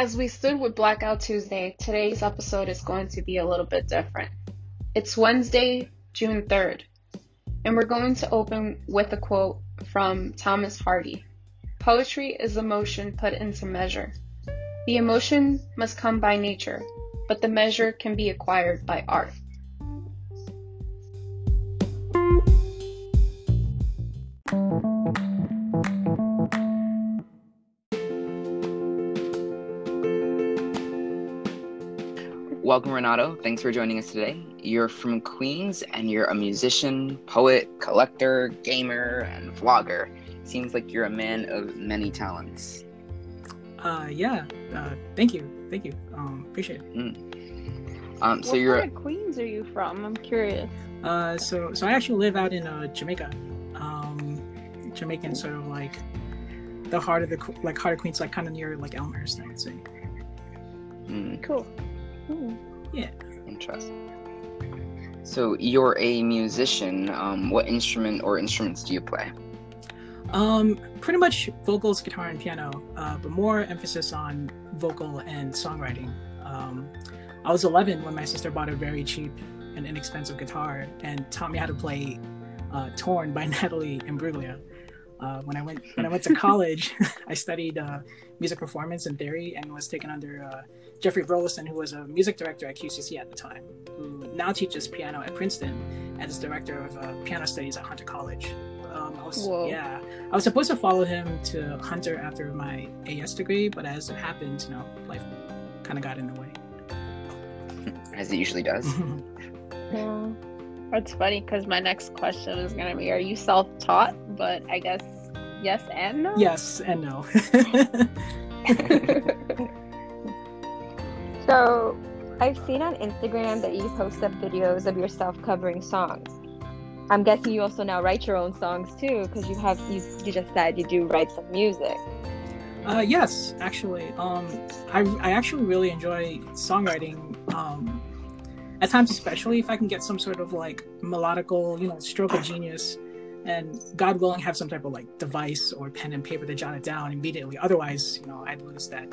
As we stood with Blackout Tuesday, today's episode is going to be a little bit different. It's Wednesday, June 3rd, and we're going to open with a quote from Thomas Hardy Poetry is emotion put into measure. The emotion must come by nature, but the measure can be acquired by art. Welcome, Renato. Thanks for joining us today. You're from Queens and you're a musician, poet, collector, gamer, and vlogger. Seems like you're a man of many talents. Uh, yeah. Uh, thank you. Thank you. Um, appreciate it. Mm. Um, so what you're. part of Queens are you from? I'm curious. Uh, so so I actually live out in uh, Jamaica. Um, Jamaican sort of like the heart of the like heart of Queens, like kind of near like Elmhurst, I would say. Mm, Cool. Hmm. Yeah. interesting. So you're a musician. Um, what instrument or instruments do you play? Um, pretty much vocals, guitar, and piano, uh, but more emphasis on vocal and songwriting. Um, I was 11 when my sister bought a very cheap and inexpensive guitar and taught me how to play uh, "Torn" by Natalie Imbruglia. Uh, when I went when I went to college, I studied uh, music performance and theory and was taken under uh, Geoffrey Burleson, who was a music director at QCC at the time, who now teaches piano at Princeton and is director of uh, piano studies at Hunter College. Um, I was, yeah, I was supposed to follow him to Hunter after my AS degree, but as it happened, you know, life kind of got in the way. As it usually does. Yeah. That's funny because my next question is going to be Are you self taught? But I guess yes and no? yes and no. So, I've seen on Instagram that you post up videos of yourself covering songs. I'm guessing you also now write your own songs too, because you have you, you just said you do write some music. Uh, yes, actually. Um, I, I actually really enjoy songwriting. Um, at times, especially if I can get some sort of like melodical, you know, stroke of genius, and God willing, have some type of like device or pen and paper to jot it down immediately. Otherwise, you know, I'd lose that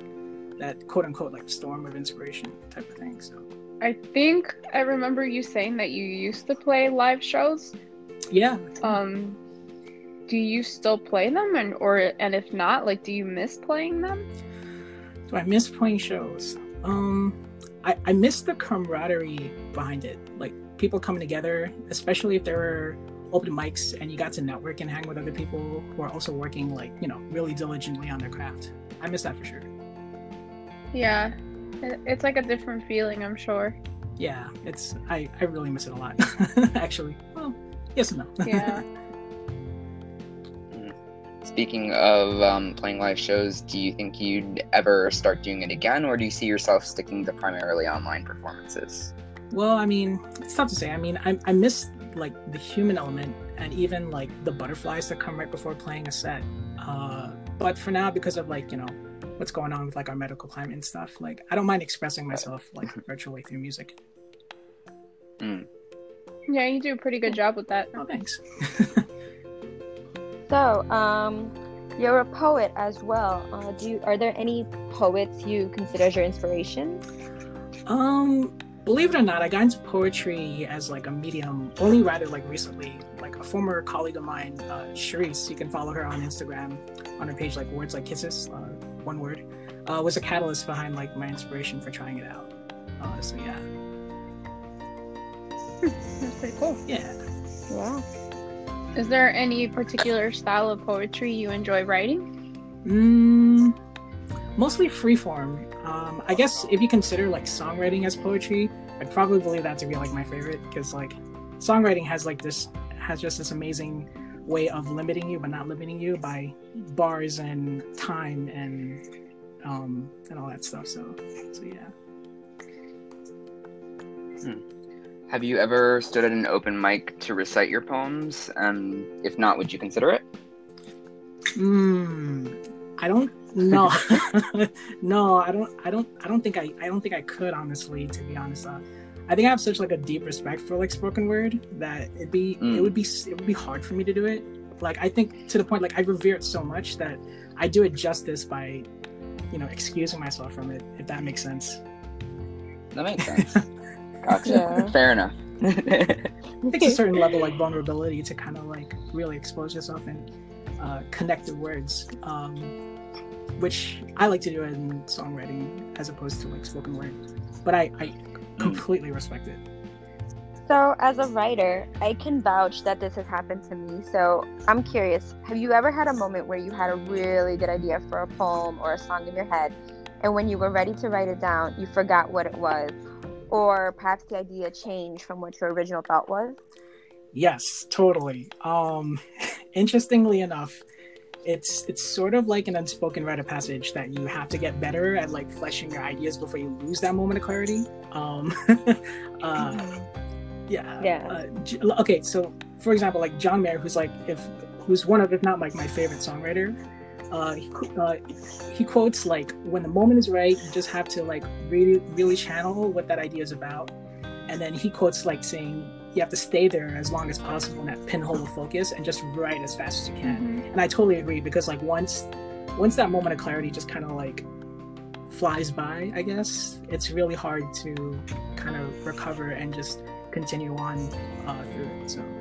that quote unquote like storm of inspiration type of thing. So I think I remember you saying that you used to play live shows. yeah, Um, do you still play them, and or and if not, like, do you miss playing them? do I miss playing shows? Um, I, I miss the camaraderie behind it. Like people coming together, especially if there were open mics and you got to network and hang with other people who are also working like, you know, really diligently on their craft. I miss that for sure. Yeah, it's like a different feeling, I'm sure. Yeah, it's I, I really miss it a lot. Actually. Well, yes and no. Yeah. Speaking of um, playing live shows, do you think you'd ever start doing it again, or do you see yourself sticking to primarily online performances? Well, I mean, it's tough to say. I mean, I, I miss like the human element and even like the butterflies that come right before playing a set. Uh, but for now, because of like you know what's going on with like our medical climate and stuff, like I don't mind expressing myself like virtually through music. Yeah, you do a pretty good job with that. Oh, thanks. So, um, you're a poet as well. Uh, do you, are there any poets you consider as your inspiration? Um, believe it or not, I got into poetry as like a medium only rather like recently. Like a former colleague of mine, uh, Charisse, you can follow her on Instagram on her page like Words Like Kisses, uh, one word, uh, was a catalyst behind like my inspiration for trying it out. Uh, so yeah, That's pretty cool. yeah. Yeah. Is there any particular style of poetry you enjoy writing? Mm, mostly freeform. Um, I guess if you consider like songwriting as poetry, I'd probably believe that to be like my favorite because like songwriting has like this has just this amazing way of limiting you but not limiting you by bars and time and um and all that stuff. So so yeah. Have you ever stood at an open mic to recite your poems? Um, if not, would you consider it? Hmm. I don't know. no, I don't. I don't. I don't think I. I don't think I could honestly. To be honest, uh, I think I have such like a deep respect for like spoken word that it'd be. It Mm. would be. It would be hard for me to do it. Like I think to the point like I revere it so much that I do it justice by you know, excusing myself from it, if that makes sense. That makes sense. Gotcha. Yeah. Fair enough. It takes a certain level like vulnerability to kind of like really expose yourself and uh, connect the words, um, which I like to do in songwriting as opposed to like spoken word. But I, I completely respect it. So, as a writer, I can vouch that this has happened to me. So, I'm curious have you ever had a moment where you had a really good idea for a poem or a song in your head, and when you were ready to write it down, you forgot what it was? Or perhaps the idea changed from what your original thought was? Yes, totally. Um, interestingly enough, it's it's sort of like an unspoken rite of passage that you have to get better at like fleshing your ideas before you lose that moment of clarity. Um, uh, yeah. Yeah. Uh, okay, so for example, like John Mayer, who's like if who's one of if not like my favorite songwriter. Uh, he, uh, he quotes like when the moment is right, you just have to like really really channel what that idea is about, and then he quotes like saying you have to stay there as long as possible in that pinhole of focus and just write as fast as you can. And I totally agree because like once once that moment of clarity just kind of like flies by, I guess it's really hard to kind of recover and just continue on uh, through it. So.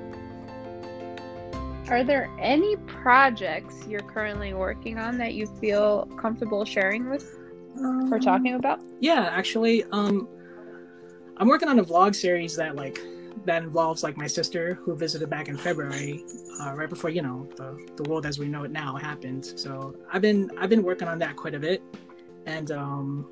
Are there any projects you're currently working on that you feel comfortable sharing with or Um, talking about? Yeah, actually, um, I'm working on a vlog series that like that involves like my sister who visited back in February, uh, right before you know the the world as we know it now happened. So I've been I've been working on that quite a bit, and um,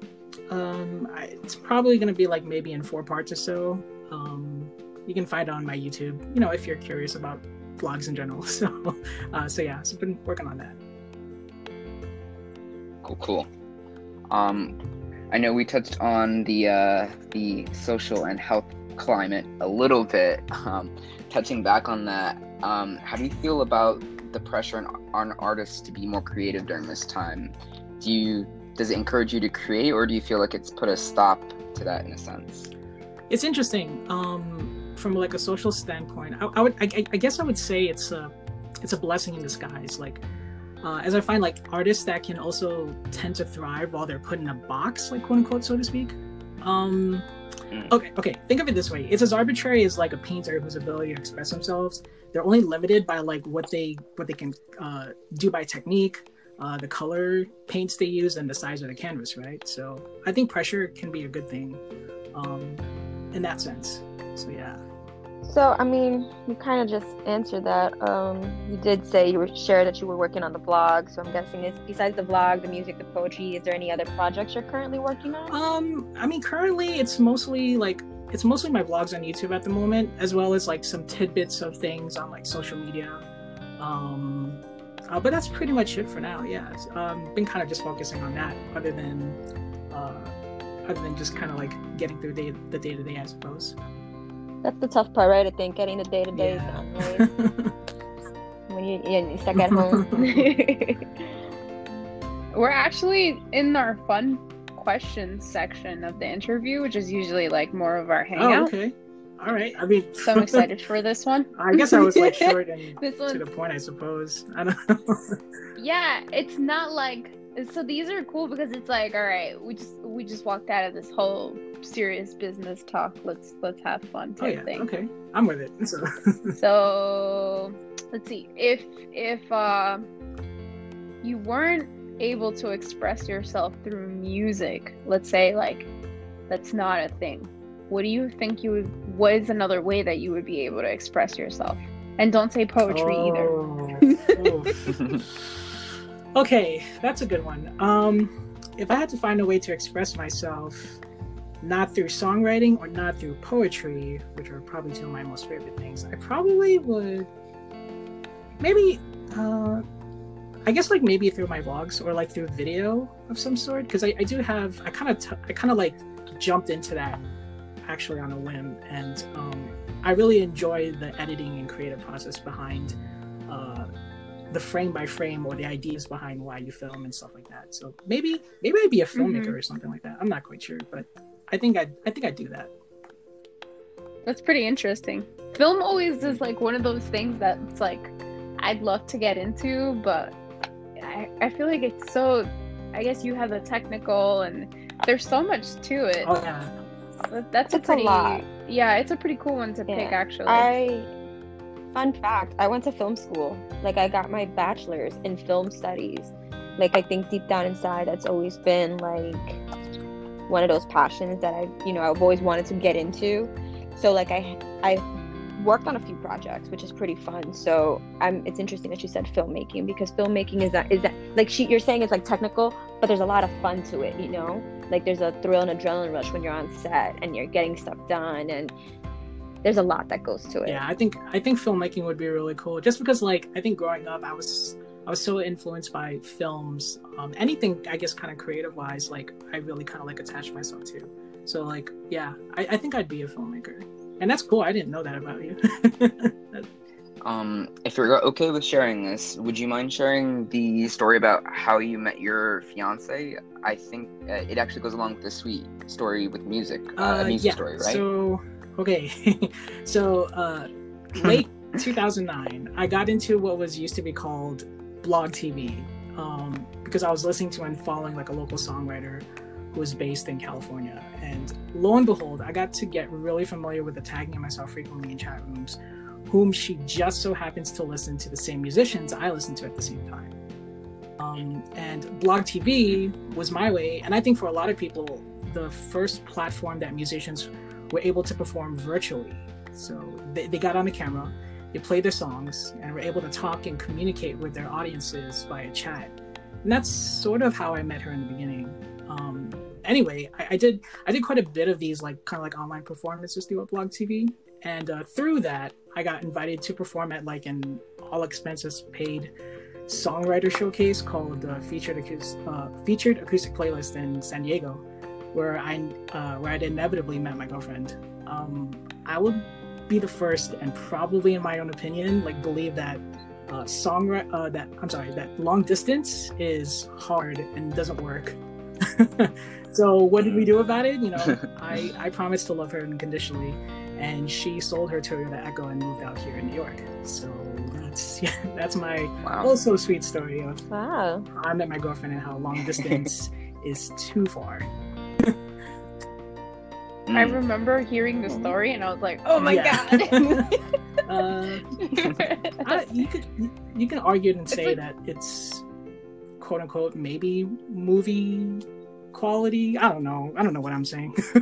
um, I, it's probably gonna be like maybe in four parts or so. Um, you can find it on my YouTube, you know, if you're curious about vlogs in general. So, uh, so yeah, so I've been working on that. Cool, cool. Um, I know we touched on the uh, the social and health climate a little bit. Um, touching back on that, um, how do you feel about the pressure on, on artists to be more creative during this time? Do you does it encourage you to create, or do you feel like it's put a stop to that in a sense? it's interesting um from like a social standpoint i, I would I, I guess i would say it's a it's a blessing in disguise like uh, as i find like artists that can also tend to thrive while they're put in a box like quote unquote so to speak um Mm. okay okay think of it this way it's as arbitrary as like a painter whose ability to express themselves they're only limited by like what they what they can uh, do by technique uh, the color paints they use and the size of the canvas right so i think pressure can be a good thing um, in that sense. So yeah. So, I mean, you kind of just answered that. Um, you did say you were shared that you were working on the blog. So I'm guessing besides the blog, the music, the poetry, is there any other projects you're currently working on? Um, I mean, currently it's mostly like it's mostly my vlogs on YouTube at the moment, as well as like some tidbits of things on like social media. Um, uh, but that's pretty much it for now. Yeah, um, been kind of just focusing on that, other than uh, other than just kind of like getting through day, the day to day, I suppose. That's the tough part, right? I think getting the day to day Yeah. done, right? when you, you're stuck at home. We're actually in our fun questions section of the interview, which is usually like more of our oh, hangout. okay. All right. I mean, So I'm excited for this one. I guess I was like short and This to the point, I suppose. I don't know. yeah, it's not like so. These are cool because it's like, all right, we just we just walked out of this whole serious business talk. Let's let's have fun oh type yeah. thing. Okay. I'm with it. So. So let's see if if uh, you weren't able to express yourself through music, let's say like that's not a thing. What do you think you would? What is another way that you would be able to express yourself? And don't say poetry either. Oh, oof. okay, that's a good one. Um, if I had to find a way to express myself, not through songwriting or not through poetry, which are probably two of my most favorite things, I probably would maybe, uh, I guess like maybe through my vlogs or like through video of some sort, because I, I do have, I kind of, t- I kind of like jumped into that actually on a whim, and um, I really enjoy the editing and creative process behind uh, the frame by frame or the ideas behind why you film and stuff like that. So maybe maybe I'd be a filmmaker Mhm. or something like that. I'm not quite sure, but I think I I think I'd do that. That's pretty interesting. Film always is like one of those things that's like I'd love to get into, but I, I feel like it's so I guess you have the technical, and there's so much to it. Oh yeah. That- That's a It's a pretty lot. yeah, it's a pretty cool one to Yeah. pick actually. I fun fact, I went to film school. Like I got my bachelor's in film studies. Like I think deep down inside that's always been like one of those passions that I, you know, I've always wanted to get into. So like I I worked on a few projects, which is pretty fun. So I'm it's interesting that you said filmmaking because filmmaking is that is that like she you're saying it's like technical, but there's a lot of fun to it, you know? Like there's a thrill and adrenaline rush when you're on set and you're getting stuff done and there's a lot that goes to it. Yeah, I think I think filmmaking would be really cool. Just because, like, I think growing up, I was I was so influenced by films. Um, anything, I guess, kind of creative wise, like I really kind of like attach myself to. So, like, yeah, I, I think I'd be a filmmaker, and that's cool. I didn't know that about you. Um, if you're okay with sharing this, would you mind sharing the story about how you met your fiance? I think uh, it actually goes along with the sweet story with music, uh, a music story, right? So, okay, so uh, late 2009, I got into what was used to be called blog TV um, because I was listening to and following like a local songwriter who was based in California. And lo and behold, I got to get really familiar with the tagging myself frequently in chat rooms, whom she just so happens to listen to the same musicians I listen to at the same time. Um, and blog TV was my way, and I think for a lot of people, the first platform that musicians were able to perform virtually. So they, they got on the camera, they played their songs, and were able to talk and communicate with their audiences via chat. And that's sort of how I met her in the beginning. Um, anyway, I, I did I did quite a bit of these like kind of like online performances through Blog TV, and uh, through that, I got invited to perform at like an all expenses paid songwriter showcase called uh, featured acoustic uh, featured acoustic playlist in San Diego, where I uh, where I'd inevitably met my girlfriend. Um, I would be the first, and probably in my own opinion, like believe that uh, song uh, that I'm sorry that long distance is hard and doesn't work. so what did we do about it? You know, I I promised to love her unconditionally, and she sold her Toyota Echo and moved out here in New York. So that's yeah, that's my wow. also sweet story of Wow. how I met my girlfriend and how long distance is too far. I Mm. remember hearing the story and I was like, oh my Yeah. god. uh, I, you could you can argue and say like- that it's quote unquote maybe movie quality. I don't know. I don't know what I'm saying.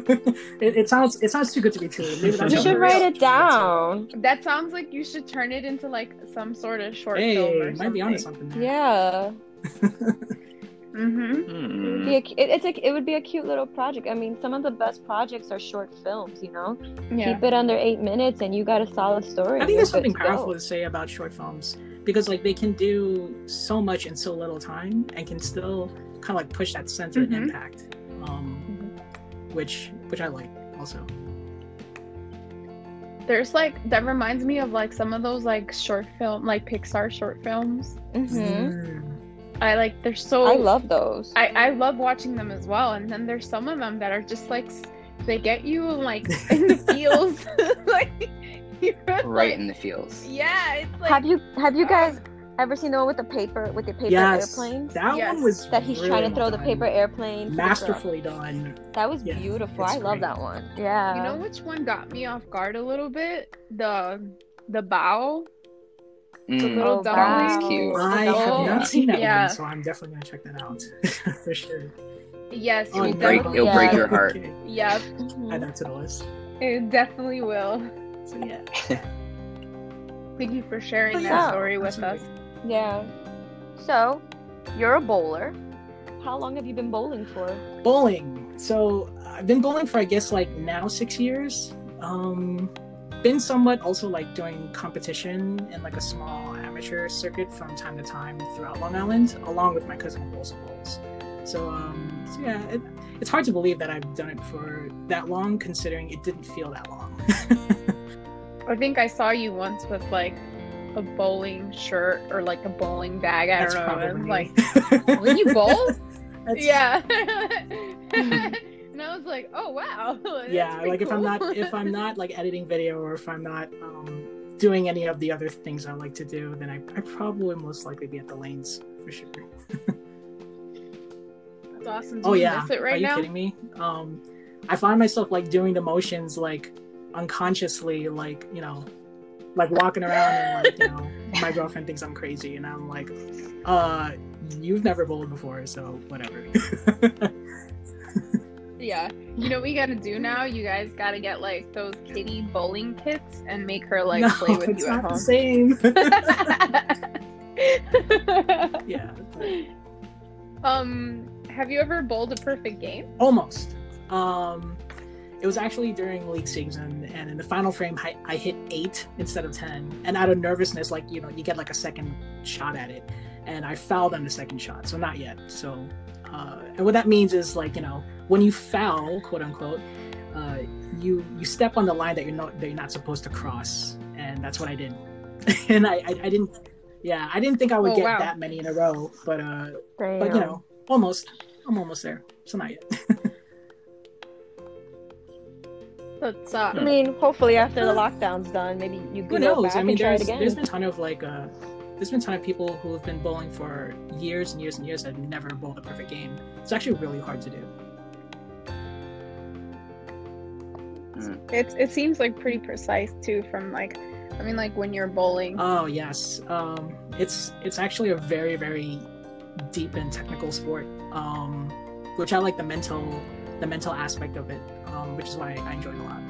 it, it sounds it sounds too good to be true. Maybe You should write it down. that sounds like you should turn it into like some sort of short Hey, film or might something. be onto something there. Yeah. Mm-hmm. Mm. Be a, it, it's like it would be a cute little project. I mean, some of the best projects are short films. You know, Yeah. keep it under eight minutes, and you got a solid story. I think there's something to go. powerful to say about short films because like they can do so much in so little time and can still kind of like push that sense of Mhm. impact, um, which which I like also. There's like that reminds me of like some of those like short film like Pixar short films. Mhm. I like they're so I love those. I, I love watching them as well. And then there's some of them that are just like they get you like in the feels. like Right like- in the feels. Yeah, it's like have you have you uh, guys ever seen the one with the paper with the paper Yes, airplanes? that Yes. one was That he's really trying to well throw the paper airplane. to the ground. masterfully done. That was Yeah, beautiful. it's I love great. that one. Yeah. you know which one got me off guard a little bit? The the Bao. Mm. little Oh, dummy. That wow. was cute. I Oh, have not seen that yeah. one, so I'm definitely gonna check that out for sure. Yes, Oh, It'll break, it'll break your Okay. heart. Yep, Mhm. Add that to the list. it definitely will. So yeah. Thank you for sharing Oh, that yeah. story with us. Absolutely. Yeah. So, you're a bowler. How long have you been bowling for? Bowling. So I've been bowling for I guess like now six years. Um, been somewhat also like doing competition in like a small amateur circuit from time to time throughout Long Island, along with my cousin also bowls. So um, so yeah, it, it's hard to believe that I've done it for that long, considering it didn't feel that long. I think I saw you once with like a bowling shirt or like a bowling bag. I That's don't know. probably and, me. like, will you bowl? Yeah. and I was like, oh wow. yeah like if i'm not if i'm not like editing video or if i'm not um doing any of the other things i like to do then i, I probably most likely be at the lanes for sure Dawson, do oh yeah, it are you now? kidding me? Um, I find myself like doing the motions like unconsciously, like you know, like walking around and like you know, my girlfriend thinks I'm crazy, and I'm like, uh, you've never bowled before, so whatever. Yeah. You know what we gotta do now? You guys gotta get like those kitty bowling kits and make her like no, play with it's you not at the home. same. yeah, um, have you ever bowled a perfect game? almost. Um, it was actually during league season, and in the final frame, I, I hit eight instead of ten. And out of nervousness, like you know, you get like a second shot at it, and I fouled on the second shot, so not yet. So, uh, and what that means is like you know, when you foul, quote unquote, uh, you you step on the line that you're not that you're not supposed to cross, and that's what I did. and I, I I didn't, yeah, I didn't think I would Oh, get wow. that many in a row, but uh, Damn. but you know, almost. I'm almost there. So not yet. That's uh, I mean, hopefully after the lockdown's done, maybe you Who can go back I mean, and try it again. there's been a ton of like uh, there's been a ton of people who have been bowling for years and years and years and never bowled a perfect game. It's actually really hard to do. It's it seems like pretty precise too. From like, I mean, like when you're bowling. Oh yes, um, it's it's actually a very very deep and technical sport, um, which I like the mental the mental aspect of it, um, which is why I enjoy it a lot.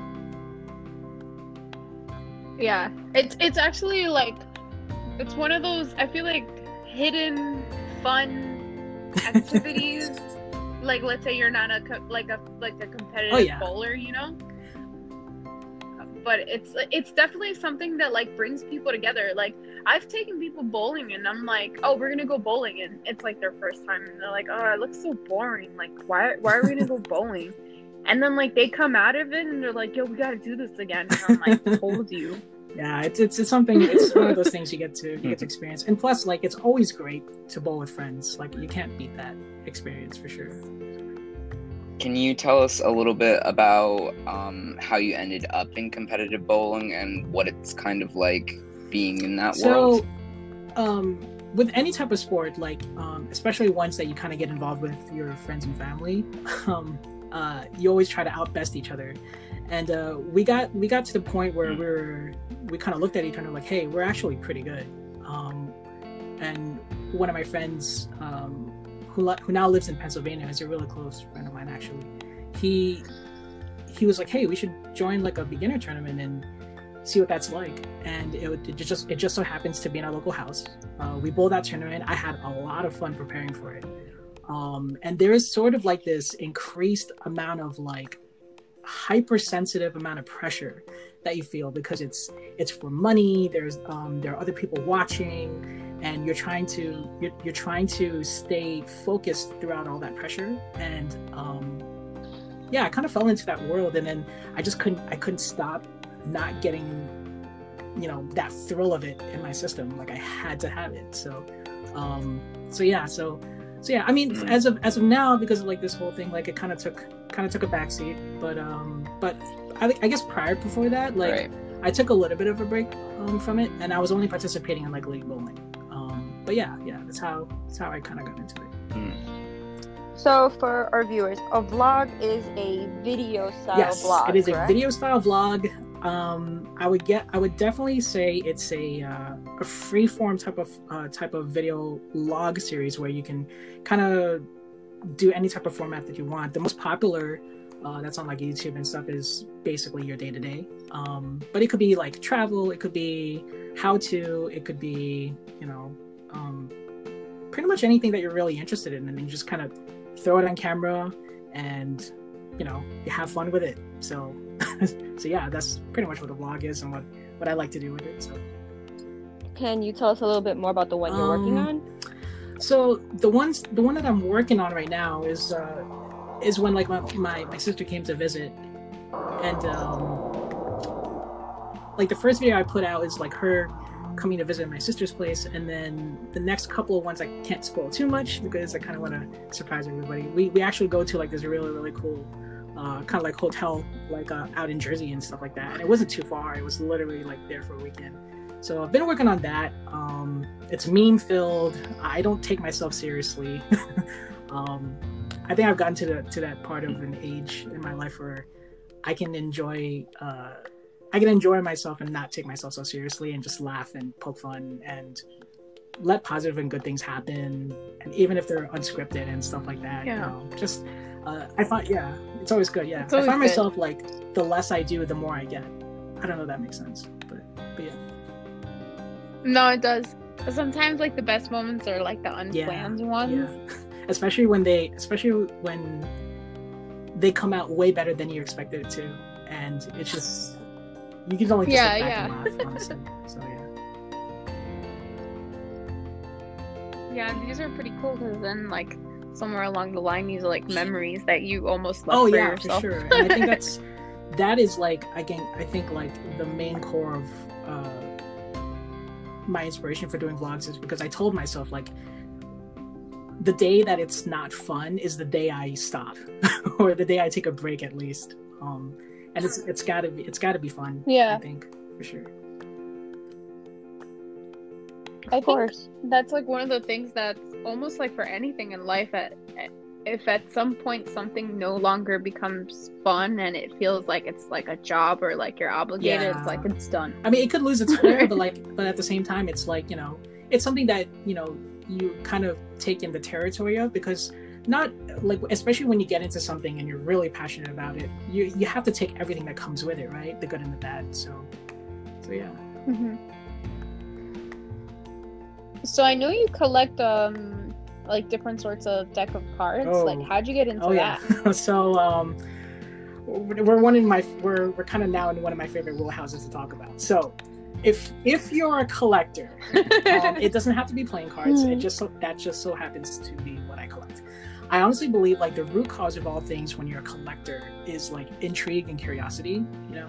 Yeah, it's it's actually like it's one of those I feel like hidden fun activities. like let's say you're not a co- like a like a competitive Oh, yeah. bowler, you know. But it's it's definitely something that like brings people together. Like I've taken people bowling and I'm like, oh, we're gonna go bowling, and it's like their first time, and they're like, oh, it looks so boring. Like why why are we gonna go bowling? And then like they come out of it and they're like, yo, we gotta do this again. And I'm like, told you. Yeah, it's, it's it's something. It's one of those things you get to you get to mm-hmm. experience, and plus, like, it's always great to bowl with friends. Like, you can't beat that experience for sure. Can you tell us a little bit about um, how you ended up in competitive bowling and what it's kind of like being in that so, world? um, with any type of sport, like um, especially ones that you kind of get involved with your friends and family, um, uh, you always try to outbest each other. And uh, we got we got to the point where Mm. we were we kind of looked at each other like, hey, we're actually pretty good. Um, and one of my friends um, who who now lives in Pennsylvania is a really close friend of mine actually. He he was like, hey, we should join like a beginner tournament and see what that's like. And it, would- it just it just so happens to be in our local house. Uh, we bowled that tournament. I had a lot of fun preparing for it. Um, and there is sort of like this increased amount of like hypersensitive amount of pressure that you feel because it's it's for money. There's um, there are other people watching, and you're trying to you're, you're trying to stay focused throughout all that pressure. And um, yeah, I kind of fell into that world, and then I just couldn't I couldn't stop not getting you know that thrill of it in my system. Like I had to have it. So um, so yeah, so so yeah. I mean, Mm. as of as of now, because of like this whole thing, like it kind of took kind of took a backseat. But um, but I, I guess prior before that, like right. I took a little bit of a break um, from it, and I was only participating in like league bowling. But yeah, yeah, that's how that's how I kind of got into it. Mm. So for our viewers, a vlog is a video style yes, vlog. it is a video style vlog. Um, I would get, I would definitely say it's a uh, a free form type of uh, type of video log series where you can kind of do any type of format that you want. The most popular uh, that's on like YouTube and stuff is basically your day to day. Um, but it could be like travel, it could be how to, it could be you know um, pretty much anything that you're really interested in, and then you just kind of throw it on camera and you know you have fun with it. So so yeah, that's pretty much what a vlog is and what what I like to do with it. So. Can you tell us a little bit more about the one you're working Um, on? So the ones the one that I'm working on right now is uh is when like my my, my sister came to visit and um like the first video I put out is like her coming to visit my sister's place and then the next couple of ones I can't spoil too much because I kind of want to surprise everybody. We we actually go to like this really really cool uh, kind of like hotel like uh, out in Jersey and stuff like that. And it wasn't too far. It was literally like there for a weekend. So I've been working on that. Um, it's meme filled. I don't take myself seriously. um, I think I've gotten to the to that part of an age in my life where I can enjoy uh, I can enjoy myself and not take myself so seriously and just laugh and poke fun and let positive and good things happen and even if they're unscripted and stuff like that Yeah. you know just uh, i find yeah it's always good yeah It's i find good. myself like the less i do the more i get i don't know if that makes sense but but yeah No, it does. Sometimes like the best moments are like the unplanned ones. yeah especially when they especially when they come out way better than you expected it to and it's just you can only just Yeah, yeah. and laugh honestly so yeah Yeah, these are pretty cool because then like somewhere along the line, these are like memories that you almost left oh for yeah yourself. for sure and i think that's that is like again i think like the main core of uh my inspiration for doing vlogs is because i told myself like the day that it's not fun is the day i stop or the day i take a break at least um and it's it's gotta be it's gotta be fun Yeah. i think for sure I Of think course. that's like one of the things that's almost like for anything in life at if at some point something no longer becomes fun and it feels like it's like a job or like you're obligated Yeah. it's like it's done I mean, it could lose its flair, but like, but at the same time, it's like you know, it's something that you know you kind of take in the territory of because not like especially when you get into something and you're really passionate about it, you you have to take everything that comes with it, right? The good and the bad. So, so yeah. hmm so i know you collect um like different sorts of deck of cards Oh. like how'd you get into Oh yeah. so um, we're one in my we're we're kind of now in one of my favorite wheelhouses to talk about. So. If, if you're a collector, um, it doesn't have to be playing cards. It Hmm. just so, that just so happens to be I honestly believe like the root cause of all things when you're a collector is like intrigue and curiosity. You know,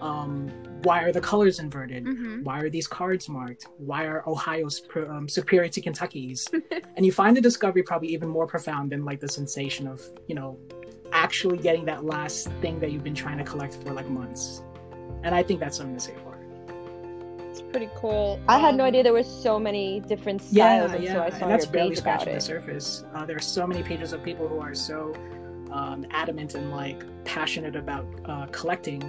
um, why are the colors inverted? hmm Why are these cards marked? Why are Ohio's um, superior to Kentucky's? and you find the discovery probably even more profound than like the sensation of you know actually getting that last thing that you've been trying to collect for like months. And I think that's something to say it's pretty cool I had no Um, idea there were so many different styles yeah, yeah, I saw and that's barely scratching the surface. Uh, there are so many pages of people who are so um, adamant and like passionate about uh, collecting,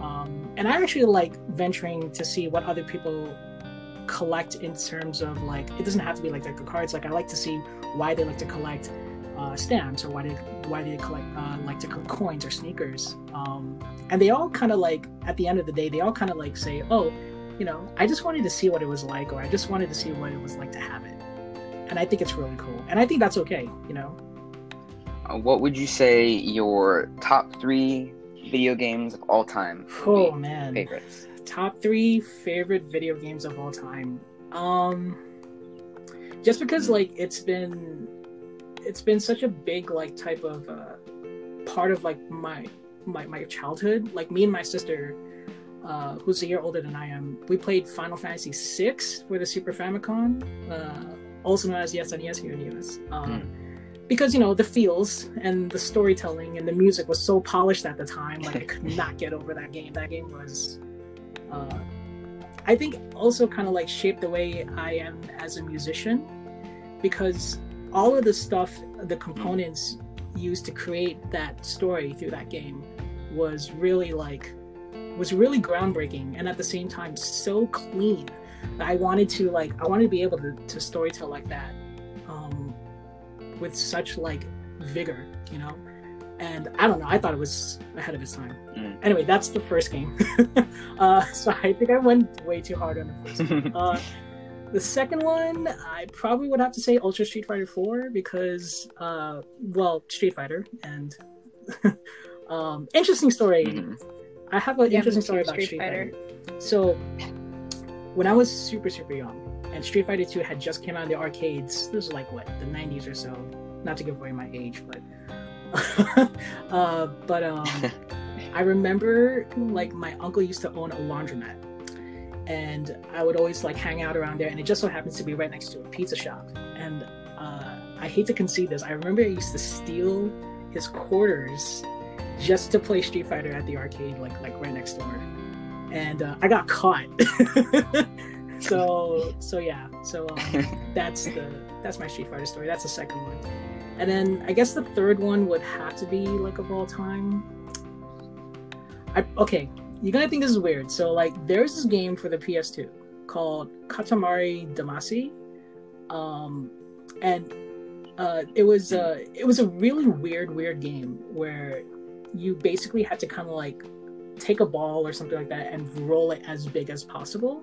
um, and I actually like venturing to see what other people collect in terms of like it doesn't have to be like deck of cards. Like I like to see why they like to collect uh, stamps or why they why they collect uh, like to collect coins or sneakers. Um, and they all kind of like at the end of the day, they all kind of like say, oh you know, I just wanted to see what it was like, or I just wanted to see what it was like to have it. And I think it's really cool. And I think that's okay, you know? Uh, what would you say your top three video games of all time Oh man. favorites? Top three favorite video games of all time. Um just because like it's been it's been such a big like type of uh part of like my my my childhood. Like me and my sister uh, who's a year older than I am, we played Final Fantasy VI for the Super Famicom, uh, also known as SNES here in the US. Um, Because you know the feels and the storytelling and the music was so polished at the time, like I could not get over that game. That game was, uh, I think, also kind of like shaped the way I am as a musician, because all of the stuff, the components used to create that story through that game, was really like was really groundbreaking and at the same time so clean that I wanted to like I wanted to be able to, to storytell like that um, with such like vigor, you know. And I don't know, I thought it was ahead of its time. Mm. Anyway, that's the first game. uh, so I think I went way too hard on the first. one. Uh, the second one, I probably would have to say Ultra Street Fighter 4 because, uh, well, Street Fighter and um, interesting story. Mhm. I have an Yeah, interesting story about Street Street Fighter. Fighter. So, when I was super super young, and Street Fighter 2 had just came out in the arcades. This was like what the 90s or so. Not to give away my age, but uh, but um, I remember like my uncle used to own a laundromat, and I would always like hang out around there, and it just so happens to be right next to a pizza shop. And uh, I hate to concede this, I remember I used to steal his quarters just to play Street Fighter at the arcade, like like right next door, and uh, I got caught. so so yeah, so um, that's the that's my Street Fighter story. That's the second one. And then I guess the third one would have to be like of all time. I okay, you're gonna think this is weird. So like, there's this game for the PS2 called Katamari Damacy, um, and uh, it was uh, it was a really weird, weird game where you basically had to kind of like take a ball or something like that and roll it as big as possible.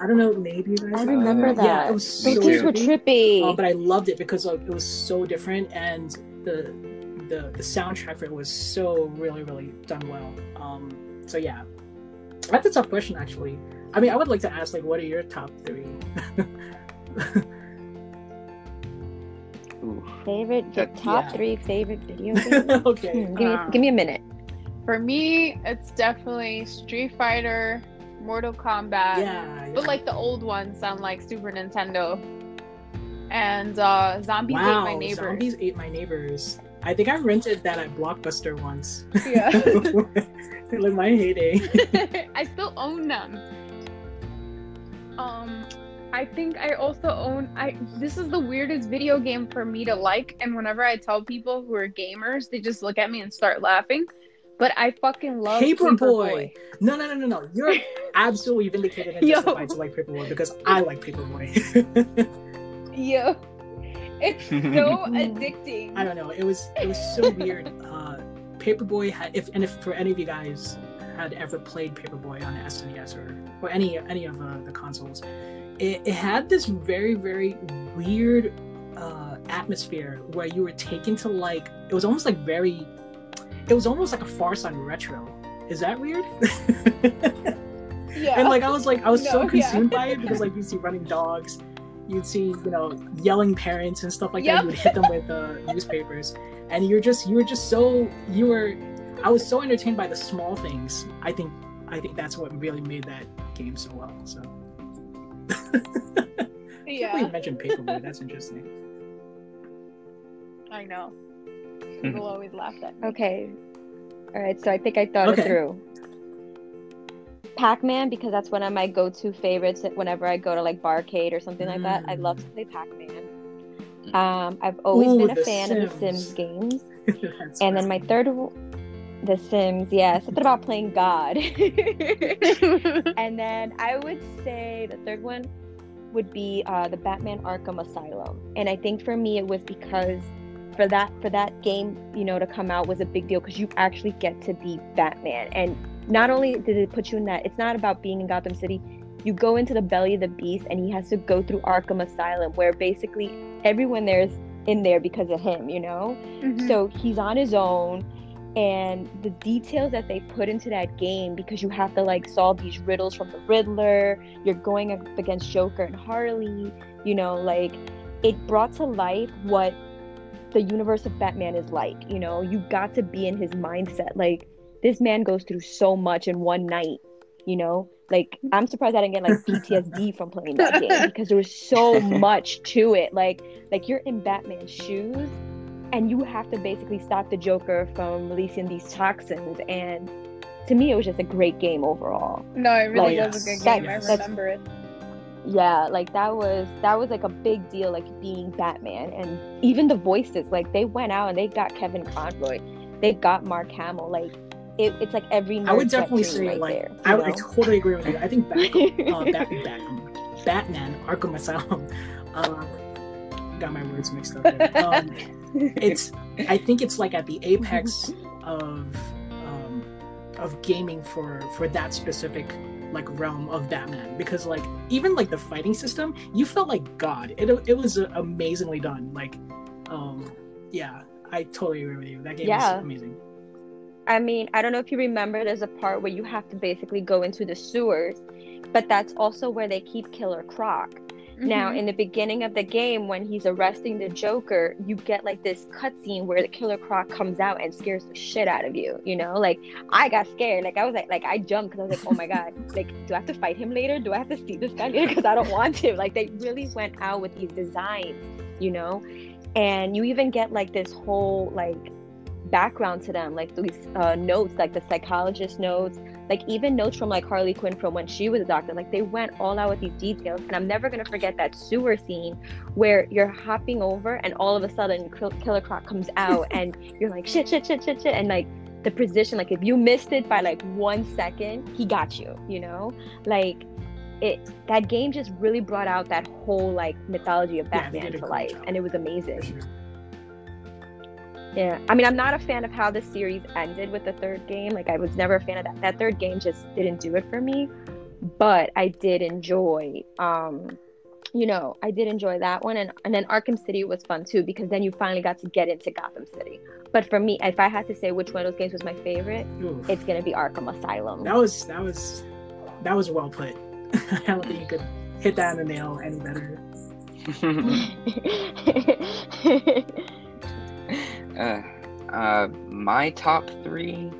I don't know, maybe I remember Uh, that. Yeah, it was so games were trippy. trippy. Uh, but I loved it because like, it was so different and the the the soundtrack for it was so really really done well. Um, so yeah, that's a tough question actually. I mean, I would like to ask like, what are your top three? Ooh. favorite, the That- top yeah. three favorite video games. okay. Hmm, give me, Uh, give me a minute. For me, it's definitely Street Fighter, Mortal Kombat, yeah, but like the old ones on like Super Nintendo. And uh Zombies Ate My Neighbors. zombies ate my neighbors. I think I rented that at Blockbuster once. Yeah. like my heyday. I still own them. Um, I think I also own. I this is the weirdest video game for me to like, and whenever I tell people who are gamers, they just look at me and start laughing. But I fucking love Paperboy. No, no, no, no, no. You're absolutely vindicated and Yo. justified to like Paperboy because I like Paperboy. Yeah, it's so addicting. I don't know. It was it was so weird. Uh, Paperboy had if and if for any of you guys had ever played Paperboy on SNES or or any any of uh, the consoles, it, it had this very very weird uh, atmosphere where you were taken to like it was almost like very it was almost like a farce on retro. Is that weird? Yeah, and like I was like I was so No, yeah. consumed by it because like you'd see running dogs, you'd see you know yelling parents and stuff like Yep. that. You would hit them with uh, newspapers, and you're just you were just so you were. I was so entertained by the small things. I think I think that's what really made that game so well. So yeah, you mentioned Paperboy. That's interesting. I know. People always laugh at me. Okay. All right. So I think I thought Okay. it through. Pac-Man because that's one of my go-to favorites whenever I go to like Barcade or something like that. I love to play Pac-Man. Um, I've always Ooh, been a The fan of the Sims. Sims games. That's And then my third, w- The Sims. Yeah, something about playing God. and then I would say the third one would be uh, the Batman Arkham Asylum. And I think for me it was because for that for that game, you know, to come out was a big deal because you actually get to be Batman. And not only did it put you in that, it's not about being in Gotham City. You go into the belly of the beast, and he has to go through Arkham Asylum, where basically everyone there is in there because of him. You know. Mhm. So he's on his own, and the details that they put into that game because you have to like solve these riddles from the Riddler, you're going up against Joker and Harley, you know, like it brought to life what the universe of Batman is like. You know, you got to be in his mindset. Like this man goes through so much in one night, you know? Like I'm surprised I didn't get like PTSD from playing that game because there was so much to it. Like like you're in Batman's shoes and you have to basically stop the Joker from releasing these toxins and to me it was just a great game overall. no, it really Like, was a good game. yes. I remember it. Yeah, like that was that was like a big deal like being Batman and even the voices like they went out and they got Kevin Conroy. They got Mark Hamill like it, it's like every I would definitely dream say right like there, I, you I totally agree with you. I think Bat, uh, Bat, Bat, Batman Arkham Asylum. Uh, got my words mixed up. There. Um, it's I think it's like at the apex of um, of gaming for for that specific like realm of Batman. Because like even like the fighting system you felt like God. It it was uh, amazingly done. Like um yeah I totally agree with you. That game Yeah. is amazing. I mean, I don't know if you remember, there's a part where you have to basically go into the sewers, but that's also where they keep Killer Croc. Now, Mhm. in the beginning of the game, when he's arresting the Joker, you get like this cutscene where the Killer Croc comes out and scares the shit out of you. You know, like I got scared. Like I was like, like I jumped because I was like, oh my god, like do I have to fight him later? Do I have to see this guy later? Because I don't want to. Like they really went out with these designs, you know, and you even get like this whole like background to them, like these uh, notes, like the psychologist notes, Like even notes from like Harley Quinn from when she was a doctor, like they went all out with these details. And I'm never gonna forget that sewer scene where you're hopping over and all of a sudden Killer Croc comes out and you're like shit, shit, shit, shit, shit, and like the position, like if you missed it by like one second, he got you. You know, like it that game just really brought out that whole like mythology of Batman yeah, to life, job. and it was amazing. Yeah, I mean, I'm not a fan of how the series ended with the third game. Like, I was never a fan of that. That third game just didn't do it for me. But I did enjoy, um, you know, I did enjoy that one, and and then Arkham City was fun too because then you finally got to get into Gotham City. But for me, if I had to say which one of those games was my favorite, Oof. it's gonna be Arkham Asylum. That was that was that was well put. I don't think you could hit that on the nail any better. uh, uh, my top three.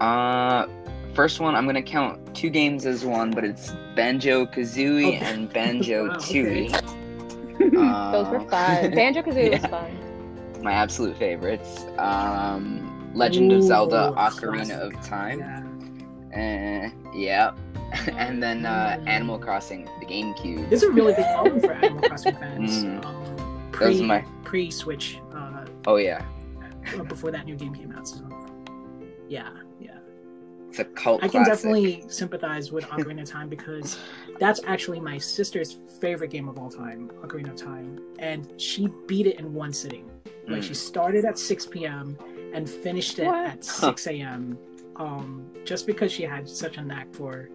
Uh, first one, I'm gonna count two games as one, but it's Banjo Kazooie oh. and Banjo Tooie. uh, Those were fun. Banjo Kazooie yeah. was fun. My absolute favorites. Um, Legend Ooh, of Zelda: Ocarina of Time. Yeah. Uh, yeah. and then uh, Animal Crossing, the GameCube. There's a really big following for Animal Crossing fans. Mm. Um, pre, my... pre Switch. Oh yeah. Before that new game came out, so yeah, yeah. It's a cult. I can definitely sympathize with Ocarina of Time because that's actually my sister's favorite game of all time, Ocarina of Time, and she beat it in one sitting. Like mm. she started at 6 p.m. and finished it what? at 6 a.m. Um, just because she had such a knack for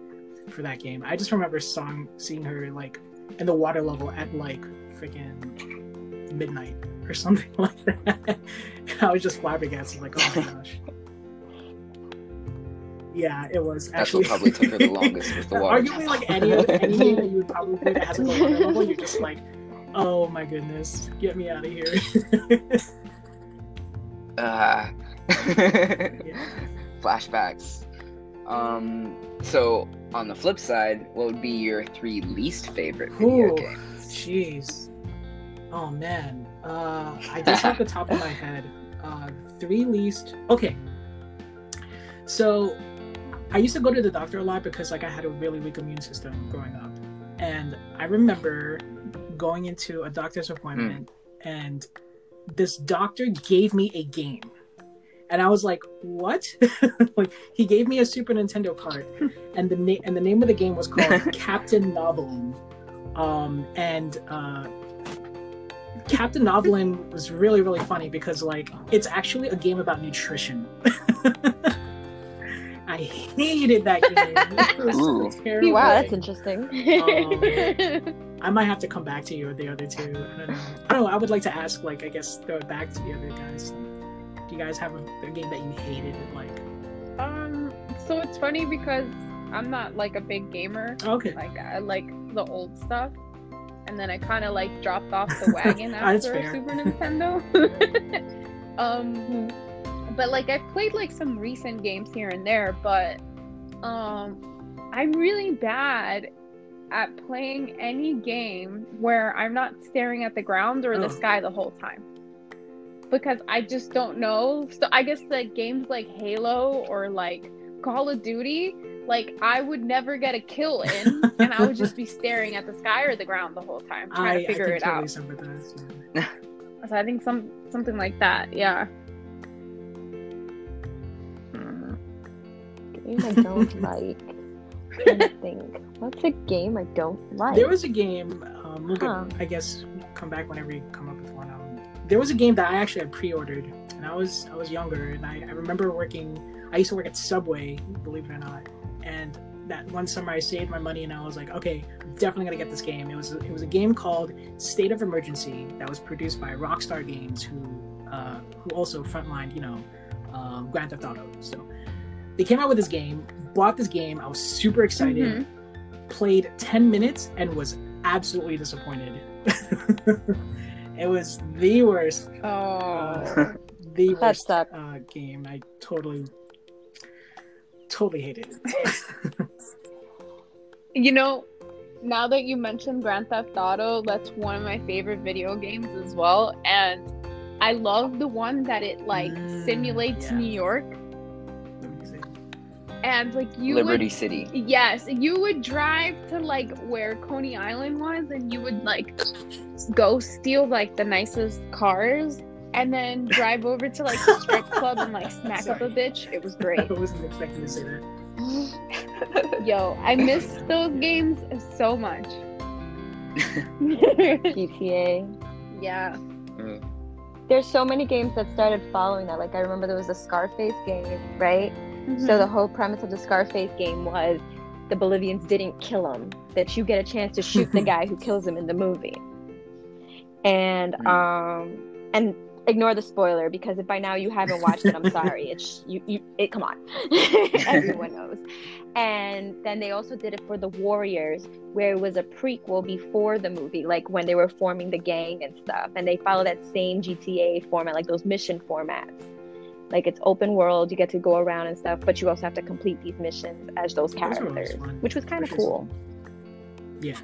for that game. I just remember song seeing her like in the water level at like freaking midnight or something like that. I was just flabbergasted, like, oh my gosh. Yeah, it was actually. That's what probably took her the longest with the water. Arguably, like any any game that you would probably play that has like a water level, you're just like, oh my goodness, get me out of here. uh, yeah. Flashbacks. Um, so on the flip side, what would be your three least favorite video Ooh, games? Jeez. Oh man. Uh, I just off the top of my head, uh, three least. Okay. So, I used to go to the doctor a lot because like I had a really weak immune system growing up, and I remember going into a doctor's appointment, mm. and this doctor gave me a game and I was like, "What?" like he gave me a Super Nintendo card, and the name and the name of the game was called Captain Novolin, um, and uh, Captain Novolin was really really funny because like it's actually a game about nutrition. I hated that game. So terrible. Wow, that's interesting. Um, I might have to come back to you with the other two. I don't know. I don't know. I would like to ask, like, I guess, throw it back to the other guys do you guys have a, a game that you hated like um so it's funny because i'm not like a big gamer okay like i like the old stuff and then i kind of like dropped off the wagon after super nintendo um but like i've played like some recent games here and there but um i'm really bad at playing any game where i'm not staring at the ground or oh. the sky the whole time because I just don't know. So I guess like games like Halo or like Call of Duty, like I would never get a kill in, and I would just be staring at the sky or the ground the whole time trying I, to figure it totally out. Sympathize, yeah. so I think some something like that, yeah. Game I don't like. I think. What's a game I don't like? There was a game. Um, we'll huh. get, I guess come back whenever you come up with one there was a game that I actually had pre-ordered, and I was I was younger, and I, I remember working. I used to work at Subway, believe it or not, and that one summer I saved my money and I was like, okay, I'm definitely gonna get this game. It was it was a game called State of Emergency that was produced by Rockstar Games, who uh, who also frontlined, you know, um, Grand Theft Auto. So they came out with this game, bought this game. I was super excited. Mm-hmm. Played ten minutes and was absolutely disappointed. It was the worst. Oh, uh, the worst uh, game. I totally, totally hated it. you know, now that you mentioned Grand Theft Auto, that's one of my favorite video games as well, and I love the one that it like mm, simulates yeah. New York. and like you Liberty would, City. Yes, you would drive to like where Coney Island was, and you would like go steal like the nicest cars, and then drive over to like the strip club and like smack up a bitch. It was great. I wasn't expecting to say that. Yo, I miss those games so much. GTA. yeah. There's so many games that started following that. Like I remember there was a Scarface game, right? Mm-hmm. So the whole premise of the Scarface game was the Bolivians didn't kill him, that you get a chance to shoot the guy who kills him in the movie. And Hmm. um and ignore the spoiler because if by now you haven't watched it, I'm sorry. It's you you it come on. Everyone knows. And then they also did it for the Warriors where it was a prequel before the movie, like when they were forming the gang and stuff. And they follow that same GTA format, like those mission formats. Like it's open world, you get to go around and stuff, but you also have to complete these missions as those Those are always characters, which was kind of cool. Yeah.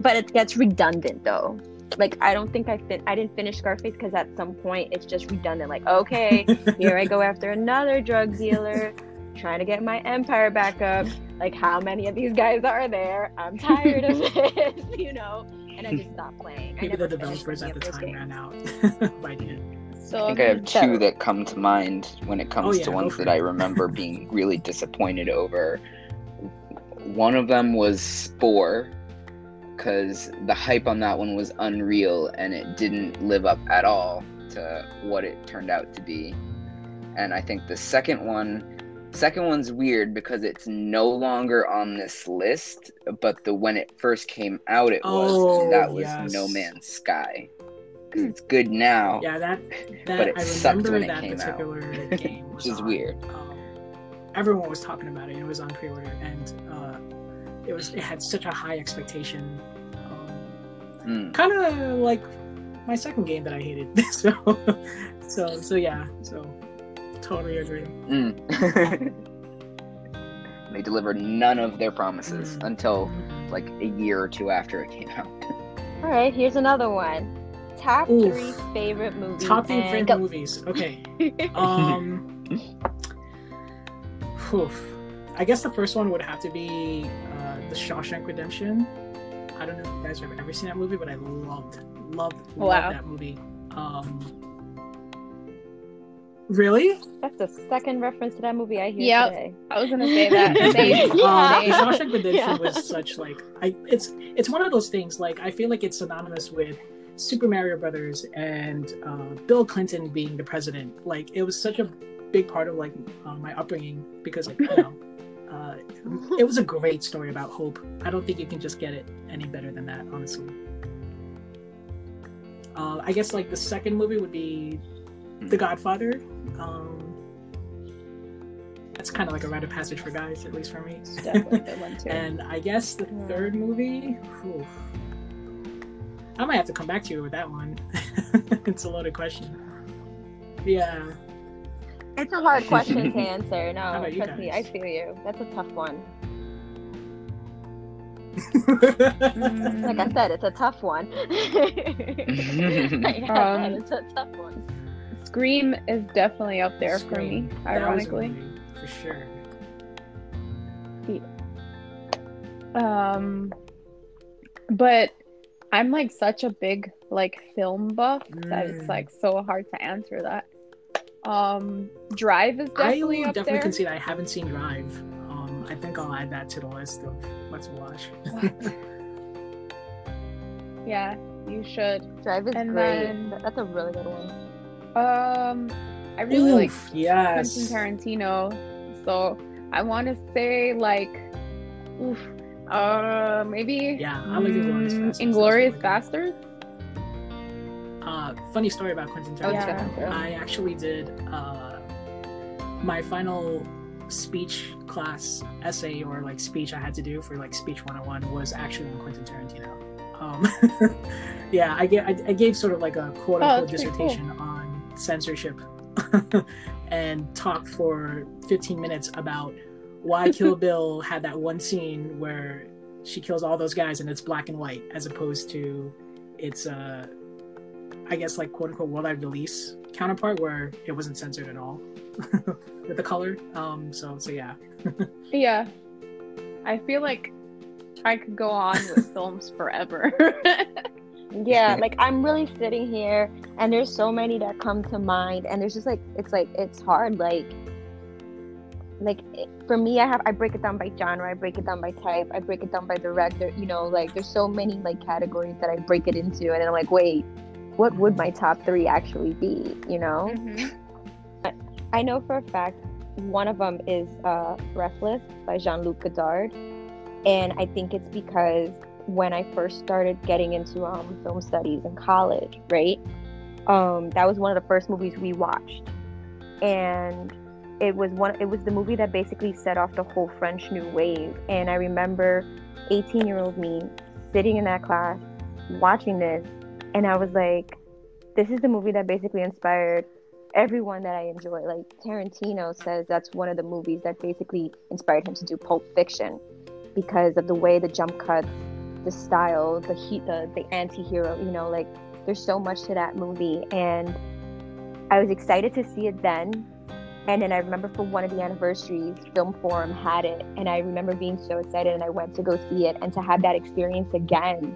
But it gets redundant though. Like I don't think I fin- I didn't finish Scarface because at some point it's just redundant. Like okay, here I go after another drug dealer, trying to get my empire back up. Like how many of these guys are there? I'm tired of this, you know. And I just stopped playing. I Maybe the never finished developers any at of the time games. ran out by the end. So I think I have two that come to mind when it comes Oh, yeah, to ones for that I remember being really disappointed over. One of them was Spore, because the hype on that one was unreal and it didn't live up at all to what it turned out to be. And I think the second one, second one's weird because it's no longer on this list, but the when it first came out, it was. Oh, and that was yes. No Man's Sky. Because it's good now. Yeah, that that But it I sucked when it that came out. game, was Which is on, weird. Um, everyone was talking about it. It was on pre-order, and uh, it was it had such a high expectation. Um, Mm. kind of like my second game that I hated. so, so, so yeah. So, totally agree. Mm. they delivered none of their promises Mm. until like a year or two after it came out. All right, here's another one. Top Oof. three favorite movies. Top three favorite go. movies. Okay. Um. whew. I guess the first one would have to be The Shawshank Redemption. I don't know if you guys have ever seen that movie, but I loved, loved, loved Wow. that movie. Um. Really? That's the second reference to that movie I hear Yep. today. I was gonna say that. Same. Um, the Shawshank Redemption Yeah. was such like I it's it's one of those things like I feel like it's synonymous with Super Mario Brothers and uh, Bill Clinton being the president. Like it was such a big part of like uh, my upbringing because like you know uh, it was a great story about hope. I don't think you can just get it any better than that, honestly. Uh, I guess like the second movie would be The Godfather. Um, that's kind of like a rite of passage for guys, at least for me. Definitely a one too. And I guess the Yeah. third movie, whew, I might have to come back to you with that one. it's a loaded question. Yeah. It's a hard question to answer. No, about you trust me, I feel you. That's a tough one. Mm, Like I said, it's a tough one. like Um, said, it's a tough one. Scream is definitely up there for me, Scream. That was a ironically. movie, for sure. Um, but I'm like such a big like film buff that it's Mm. like so hard to answer that. Um, Drive is I definitely will up definitely there. concede I haven't seen Drive. Um, I think I'll add that to the list of what's to watch. Yeah, you should. Drive is and great. then- That's a really good one. Um, I really like Oof, yes. Quentin Tarantino, so I want to say like, oof, uh, maybe Yeah, I like Inglourious mm, Basterds. Inglorious That's really Bastards. Uh, funny story about Quentin Oh, Tarantino. yeah. I actually did uh, my final speech class essay or like speech I had to do for like speech 101 was actually on Quentin Tarantino. Um, yeah, I, gave, I, I gave sort of like a quote Oh, unquote that's pretty cool. dissertation on censorship and talked for 15 minutes about why Kill Bill had that one scene where she kills all those guys and it's black and white as opposed to it's uh I guess like quote unquote worldwide release counterpart where it wasn't censored at all with the color. Um, so so yeah. Yeah. I feel like I could go on with films forever. Yeah, like I'm really sitting here and there's so many that come to mind and there's just like it's like it's hard like like for me I have I break it down by genre, I break it down by type, I break it down by director, you know, like there's so many like categories that I break it into and then I'm like, wait, what would my top 3 actually be, you know? Mhm. I know for a fact one of them is uh, Breathless by Jean Luc Godard. And I think it's because when I first started getting into um, film studies in college, right? Um, that was one of the first movies we watched. And it was one it was the movie that basically set off the whole French New Wave. And I remember 18 year old me sitting in that class watching this and I was like, this is the movie that basically inspired everyone that I enjoy. Like Tarantino says that's one of the movies that basically inspired him to do Pulp Fiction because of the way the jump cuts, the style, the heat, the the anti-hero, you know, like there's so much to that movie and I was excited to see it then. And then I remember for one of the anniversaries, Film Forum had it and I remember being so excited and I went to go see it and to have that experience again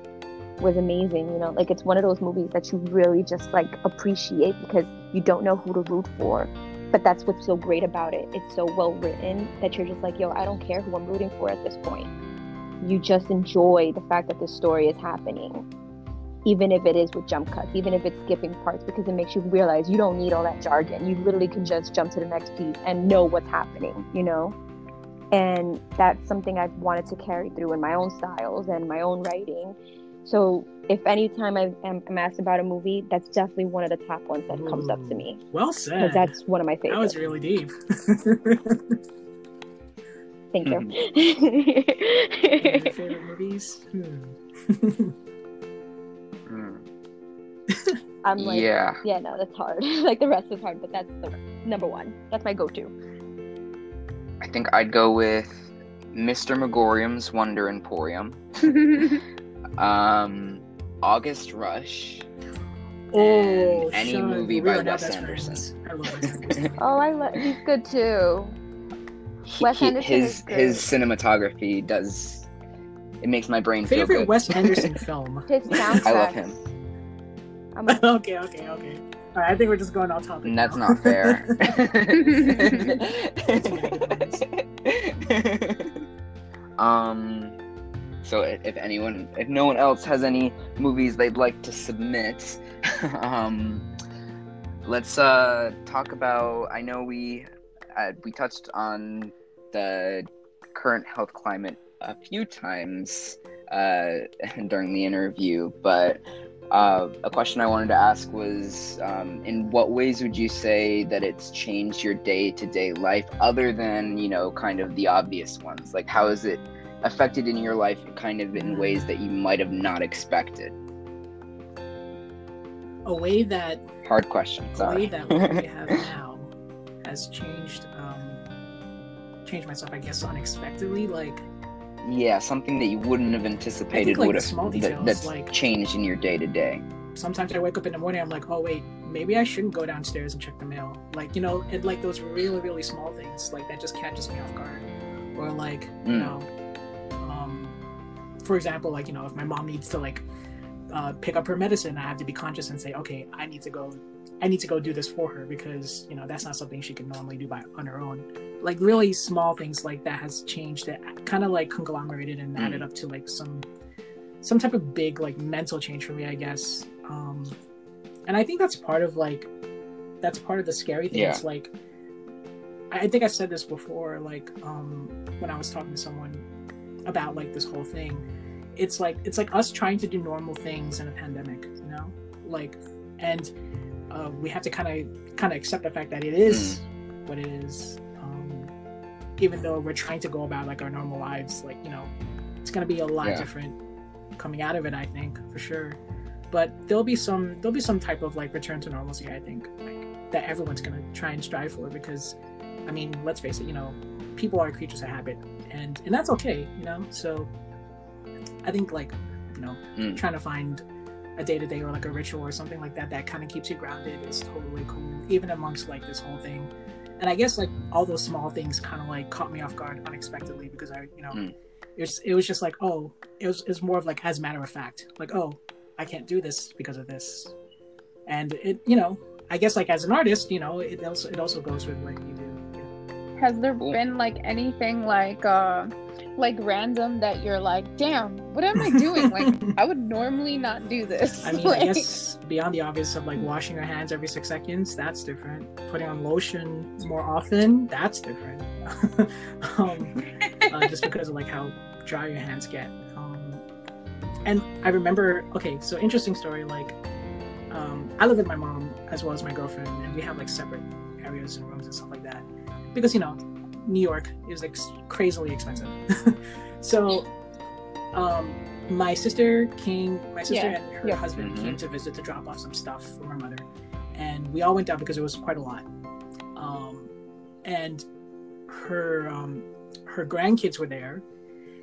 was amazing, you know, like it's one of those movies that you really just like appreciate because you don't know who to root for. But that's what's so great about it. It's so well written that you're just like, yo, I don't care who I'm rooting for at this point. You just enjoy the fact that this story is happening, even if it is with jump cuts, even if it's skipping parts, because it makes you realize you don't need all that jargon. You literally can just jump to the next piece and know what's happening, you know? And that's something I've wanted to carry through in my own styles and my own writing. So if anytime I am I'm asked about a movie, that's definitely one of the top ones that comes up to me Well said. that's one of my favorites. that favorites. was really deep. Thank Your you. favorite movies? Hmm. Mm. I'm like, yeah. yeah, no, that's hard. like the rest is hard, but that's the number one. That's my go-to. I think I'd go with Mr. Magorium's Wonder Emporium. Um, August Rush. Oh, And any Sean, movie we by Wes Anderson. I love Oh, I love. He's good too. He- Wes he- Anderson his is great. his cinematography does it makes my brain feel Favorite good. Wes Anderson film? His soundtrack. I love him. I'm a, okay, okay, okay. All right, I think we're just going off topic. And that's now. not fair. um, so if, anyone, if no one else has any movies they'd like to submit, um, let's uh talk about. I know we uh, we touched on the current health climate a few times uh, during the interview, but uh, a question I wanted to ask was um, in what ways would you say that it's changed your day to day life other than, you know, kind of the obvious ones? Like, how is it affected in your life kind of in ways that you might have not expected? a way that Hard question. a way that what we have now has changed um changed myself, I guess, unexpectedly. Like yeah, something that you wouldn't have anticipated like, would have small that, that's like- changed in your day to day. sometimes I wake up in the morning, I'm like, oh wait, maybe I shouldn't go downstairs and check the mail. Like you know, it like those really really small things like that just catches me off guard. Or like you Mm. know, for example, like you know, if my mom needs to like uh, pick up her medicine, I have to be conscious and say, okay, I need to go, I need to go do this for her because you know that's not something she can normally do by on her own. Like really small things like that has changed it, kind of like conglomerated and added Mm. up to like some some type of big like mental change for me, I guess. Um, and I think that's part of like that's part of the scary thing. Yeah. It's like I I think I said this before, like um, when I was talking to someone about like this whole thing. It's like it's like us trying to do normal things in a pandemic, you know, like, and uh, we have to kind of kind of accept the fact that it is what it is. Um, even though we're trying to go about like our normal lives, like you know, it's gonna be a lot Yeah. different coming out of it. I think for sure, but there'll be some there'll be some type of like return to normalcy. I think like that everyone's gonna try and strive for because, I mean, let's face it, you know, people are creatures of habit, and and that's okay, you know. So, I think like you know, Mm. trying to find a day to day or like a ritual or something like that that kind of keeps you grounded is totally cool, even amongst like this whole thing. And I guess like all those small things kind of like caught me off guard unexpectedly because I, you know, Mm. it was it was just like oh, it was it was more of like as a matter of fact, like oh, I can't do this because of this, and it you know I guess like as an artist, you know, it also it also goes with what you do. Has there been like anything like uh like random that you're like, damn, what am I doing? like I would normally not do this. I mean, I guess beyond the obvious of like washing your hands every six seconds, that's different. Putting on lotion more often, that's different. um, uh, just because of like how dry your hands get. Um, and I remember, okay, so interesting story. Like, um, I live with my mom as well as my girlfriend, and we have like separate areas and rooms and stuff like that because you know, New York is like crazily expensive. so, um, my sister came, my sister Yeah, and her yeah. husband Mhm. came to visit to drop off some stuff for her mother, and we all went down because it was quite a lot. Um, and her um, her grandkids were there,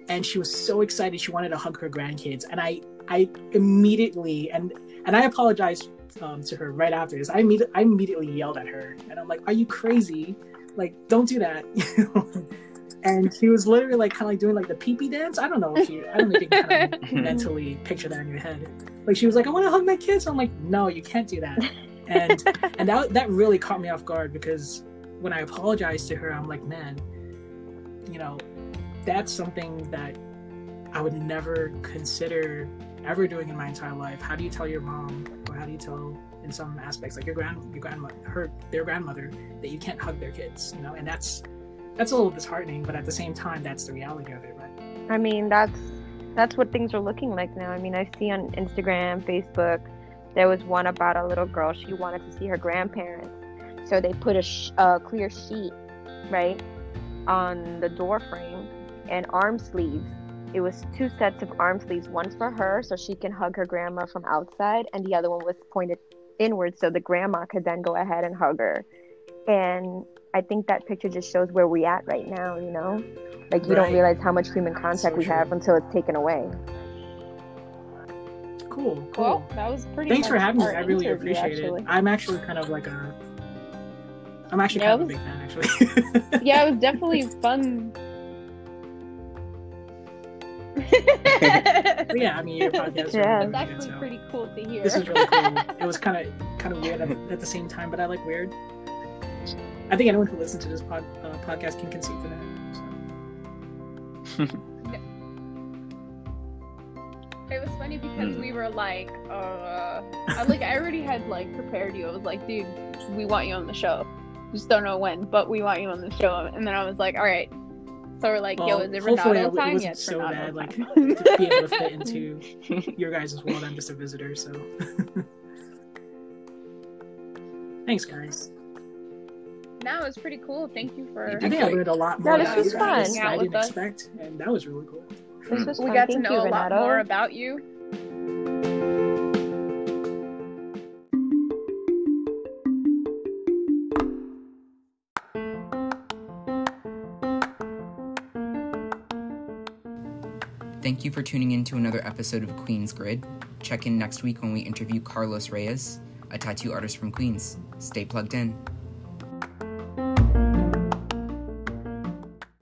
and she was so excited she wanted to hug her grandkids, and I I immediately and and I apologized um, to her right after this. I imme- I immediately yelled at her, and I'm like, "Are you crazy? Like, don't do that!" and she was literally like kind of like doing like the pee pee dance. I don't know if you I don't know if you can kind of mentally picture that in your head. Like she was like, "I want to hug my kids." I'm like, "No, you can't do that." And and that that really caught me off guard because when I apologized to her, I'm like, "Man, you know, that's something that I would never consider ever doing in my entire life. How do you tell your mom, or how do you tell in some aspects, like your grand, your grandmother, her, their grandmother, that you can't hug their kids? You know, and that's that's a little disheartening, but at the same time, that's the reality of it, right? I mean, that's that's what things are looking like now. I mean, I see on Instagram, Facebook, there was one about a little girl. She wanted to see her grandparents, so they put a, sh- a clear sheet, right, on the door frame and arm sleeves. It was two sets of arm sleeves, one for her so she can hug her grandma from outside, and the other one was pointed inward so the grandma could then go ahead and hug her. And I think that picture just shows where we at right now, you know? Like you don't realize how much human contact So we true. have until it's taken away. Cool, cool. Well, that was pretty. Thanks for having me. I really appreciate actually. it. I'm actually kind of like a. I'm actually Yeah, kind of it a big fan, actually. Yeah, it was definitely fun. But yeah, I mean, your podcast. Yeah. really It's good, actually so pretty cool to hear. This is really cool. It was kind of kind of weird at, at the same time, but I like weird. I think anyone who listens to this pod, uh, podcast can conceive for that. So. It was funny because we were like, uh, I, like I already had like prepared you. I was like, dude, we want you on the show. Just don't know when, but we want you on the show. And then I was like, all right. So we're like, yo, Well, is it hopefully Renato it wasn't Yeah, it's so Renato bad, like, to be able to fit into your guys' world, I'm just a visitor. So, thanks, guys. no, it's pretty cool. Thank you for. I did think I great. learned a lot Yeah, more this about was you guys fun. that Hang I out didn't expect, and that was really cool. This was we fun. got to know you, a lot Renato. more about you. Thank you for tuning in to another episode of Queen's Grid. Check in next week when we interview Carlos Reyes, a tattoo artist from Queens. Stay plugged in.